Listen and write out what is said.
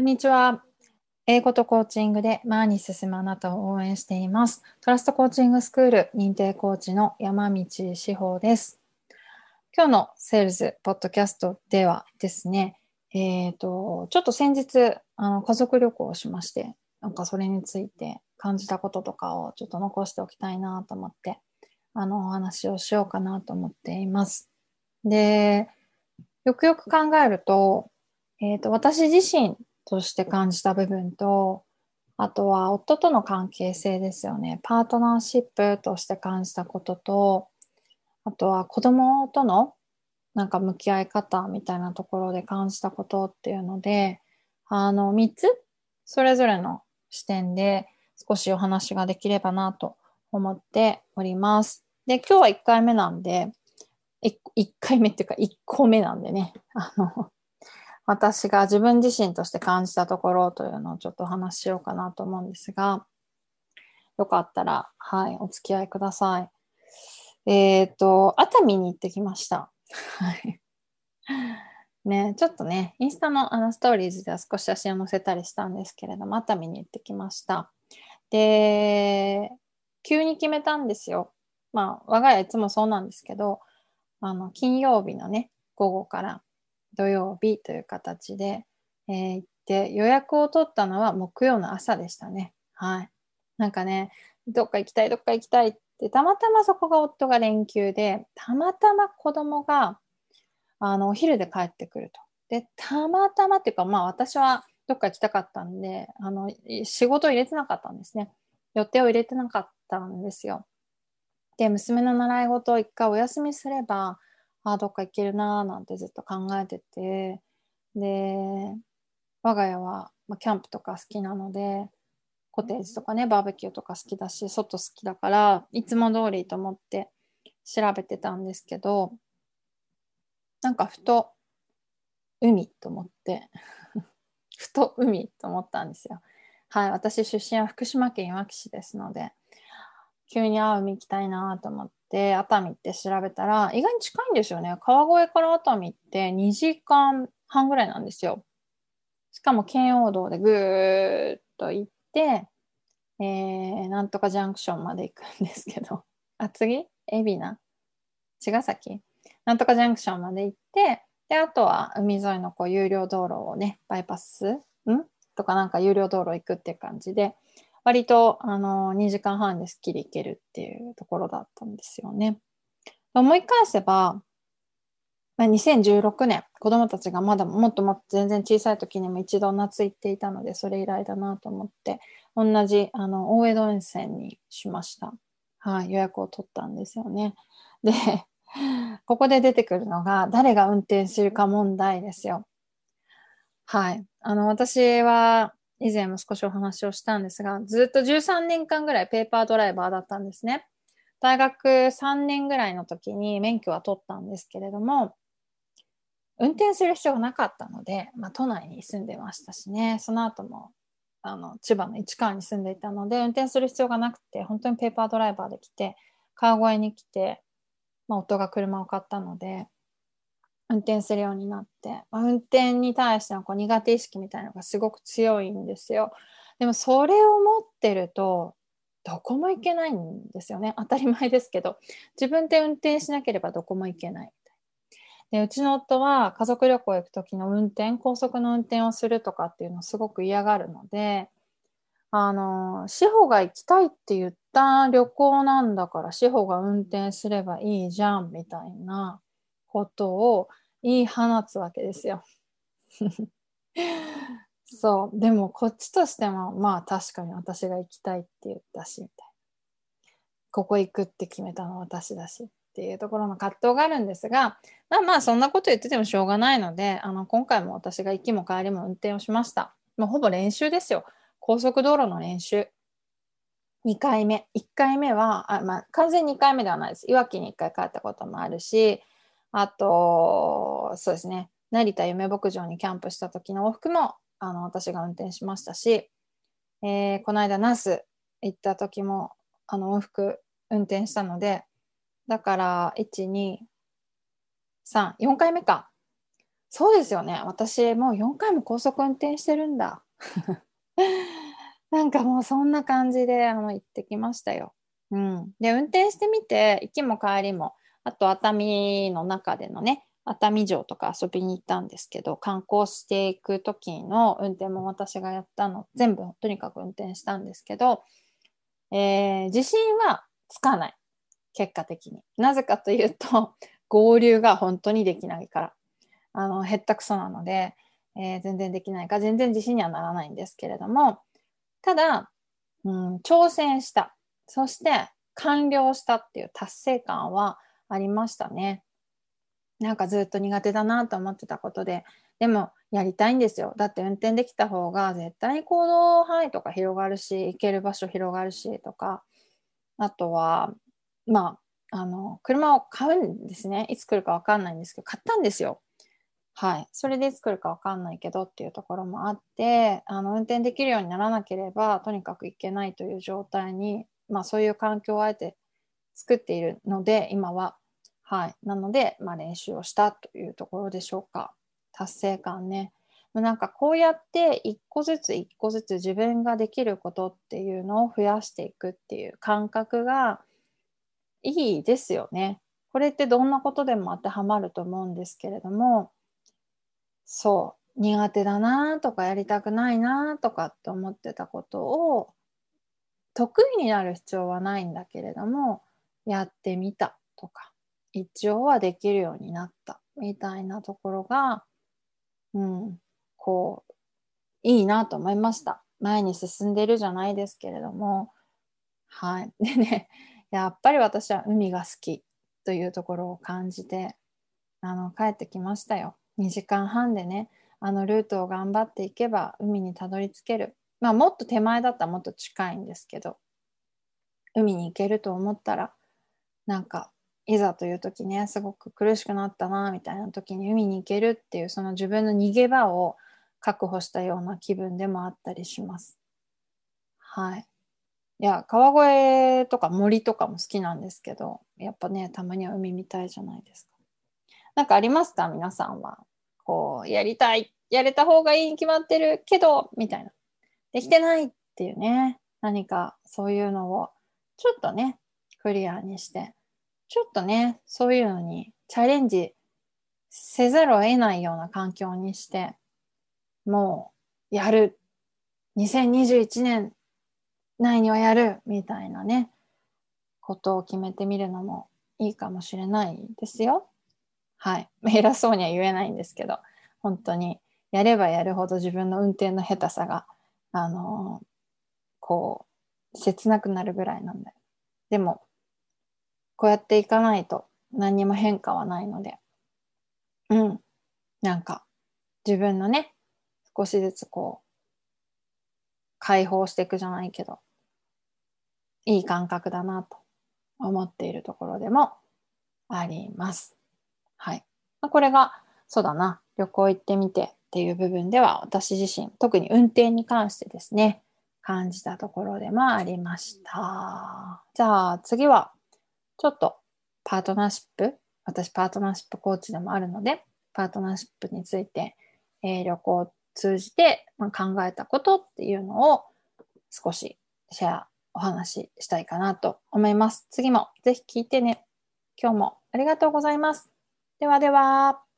こんにちは。英語とコーチングで前に進むあなたを応援しています。トラストコーチングスクール認定コーチの山道志保です。今日のセールズポッドキャストではですね、えっ、ー、と、ちょっと先日、あの、家族旅行をしまして、なんかそれについて感じたこととかをちょっと残しておきたいなと思って、あの、お話をしようかなと思っています。で、よくよく考えると、えっ、ー、と、私自身として感じた部分と、あとは夫との関係性ですよね。パートナーシップとして感じたことと、あとは子供とのなんか向き合い方みたいなところで感じたことっていうので、あの、3つそれぞれの視点で少しお話ができればなと思っております。で、今日は1回目なんで、1, 1回目っていうか1個目なんでね、あの、私が自分自身として感じたところというのをちょっとお話ししようかなと思うんですが、よかったら、はい、お付き合いください。えっ、ー、と、熱海に行ってきました。ね、ちょっとね、インスタのあのストーリーズでは少し写真を載せたりしたんですけれども、熱海に行ってきました。で、急に決めたんですよ。まあ、我が家いつもそうなんですけど、あの、金曜日のね、午後から土曜日という形で、えー、行って予約を取ったのは木曜の朝でしたね。はい。なんかね、どっか行きたい、どっか行きたいって、たまたまそこが夫が連休で、たまたま子供が、あの、お昼で帰ってくると。で、たまたまっていうか、まあ私はどっか行きたかったんで、あの、仕事を入れてなかったんですね。予定を入れてなかったんですよ。で、娘の習い事を一回お休みすれば、あどっか行けるなーなんてずっと考えててで我が家は、まあ、キャンプとか好きなのでコテージとかねバーベキューとか好きだし外好きだからいつも通りと思って調べてたんですけどなんかふと海と思って ふと海と思ったんですよ。はい、私出身は福島県いわき市ですので急にあ海行きたいなと思って熱海って調べたら意外に近いんですよね。川越から熱海って2時間半ぐらいなんですよ。しかも圏央道でぐーっと行ってえー、なんとかジャンクションまで行くんですけど。あ次？海老名？茅ヶ崎？なんとかジャンクションまで行ってであとは海沿いのこう有料道路をねバイパス？ん？とかなんか有料道路行くっていう感じで割とあの2時間半ですっきり行けるっていうところだったんですよね。思い返せば、まあ、2016年子供たちがまだもっともっと全然小さい時にも一度夏行っていたのでそれ以来だなと思って同じあの大江戸沿線にしました。はい、予約を取ったんですよね。で、ここで出てくるのが誰が運転するか問題ですよ。はい。あの、私は以前も少しお話をしたんですが、ずっと13年間ぐらいペーパードライバーだったんですね。大学3年ぐらいの時に免許は取ったんですけれども、運転する必要がなかったので、まあ、都内に住んでましたしね、その後もあの千葉の市川に住んでいたので、運転する必要がなくて、本当にペーパードライバーで来て、川越に来て、まあ、夫が車を買ったので、運転するようになって、まあ、運転に対してのこう苦手意識みたいなのがすごく強いんですよ。でもそれを持ってるとどこも行けないんですよね。当たり前ですけど。自分で運転しなければどこも行けない。でうちの夫は家族旅行行く時の運転高速の運転をするとかっていうのをすごく嫌がるのであの志保が行きたいって言った旅行なんだから志保が運転すればいいじゃんみたいなことを言い放つわけですよ。そう。でもこっちとしても、まあ確かに私が行きたいって言ったし、みたいな。ここ行くって決めたのは私だしっていうところの葛藤があるんですが、まあまあそんなこと言っててもしょうがないので、あの今回も私が行きも帰りも運転をしました。もうほぼ練習ですよ。高速道路の練習。2回目。1回目は、あまあ、完全2回目ではないです。いわきに1回帰ったこともあるし、あと、そうですね、成田夢牧場にキャンプした時の往復もあの私が運転しましたし、えー、この間ナス行った時もあの往復運転したので、だから、1、2、3、4回目か。そうですよね。私もう4回も高速運転してるんだ。なんかもうそんな感じであの行ってきましたよ。うん。で、運転してみて、行きも帰りも、あと熱海の中でのね、熱海城とか遊びに行ったんですけど、観光していく時の運転も私がやったの、全部とにかく運転したんですけど、えー、自信はつかない。結果的に。なぜかというと、合流が本当にできないから。あの、へったくそなので、えー、全然できないか、全然自信にはならないんですけれども、ただ、うん、挑戦した。そして完了したっていう達成感はありましたね。なんかずっと苦手だなと思ってたことで、でもやりたいんですよ。だって運転できた方が絶対に行動範囲とか広がるし、行ける場所広がるしとか、あとは、まあ、あの、車を買うんですね。いつ来るかわかんないんですけど、買ったんですよ。はい。それでいつ来るかわかんないけどっていうところもあって、あの、運転できるようにならなければ、とにかく行けないという状態に、まあそういう環境をあえて作っているので、今は。はい。なので、まあ練習をしたというところでしょうか。達成感ね。なんかこうやって一個ずつ一個ずつ自分ができることっていうのを増やしていくっていう感覚がいいですよね。これってどんなことでも当てはまると思うんですけれども、そう、苦手だなとかやりたくないなとかって思ってたことを得意になる必要はないんだけれども、やってみたとか、一応はできるようになったみたいなところが、うん、こう、いいなと思いました。前に進んでるじゃないですけれども、はい。でね、やっぱり私は海が好きというところを感じて、あの、帰ってきましたよ。2時間半でね、あのルートを頑張っていけば海にたどり着ける。まあもっと手前だったらもっと近いんですけど、海に行けると思ったら、なんかいざという時ね、すごく苦しくなったな、みたいな時に海に行けるっていう、その自分の逃げ場を確保したような気分でもあったりします。はい。いや、川越とか森とかも好きなんですけど、やっぱね、たまには海見たいじゃないですか。なんかありますか？皆さんは。こう、やりたい、やれた方がいいに決まってるけど、みたいな。できてないっていうね、何かそういうのをちょっとね、クリアにして、ちょっとね、そういうのにチャレンジせざるを得ないような環境にして、もうやる。2021年内にはやるみたいなね、ことを決めてみるのもいいかもしれないですよ。はい。偉そうには言えないんですけど、本当にやればやるほど自分の運転の下手さが、あのー、こう、切なくなるぐらいなんで。でも、こうやっていかないと何にも変化はないので、うん。なんか、自分のね、少しずつこう、解放していくじゃないけど、いい感覚だなと思っているところでもあります。はい。これが、そうだな、旅行行ってみてっていう部分では、私自身、特に運転に関してですね、感じたところでもありました。じゃあ次は、ちょっとパートナーシップ、私パートナーシップコーチでもあるので、パートナーシップについて、えー、旅行を通じて、まあ、考えたことっていうのを少しシェア、お話ししたいかなと思います。次もぜひ聞いてね。今日もありがとうございます。ではでは。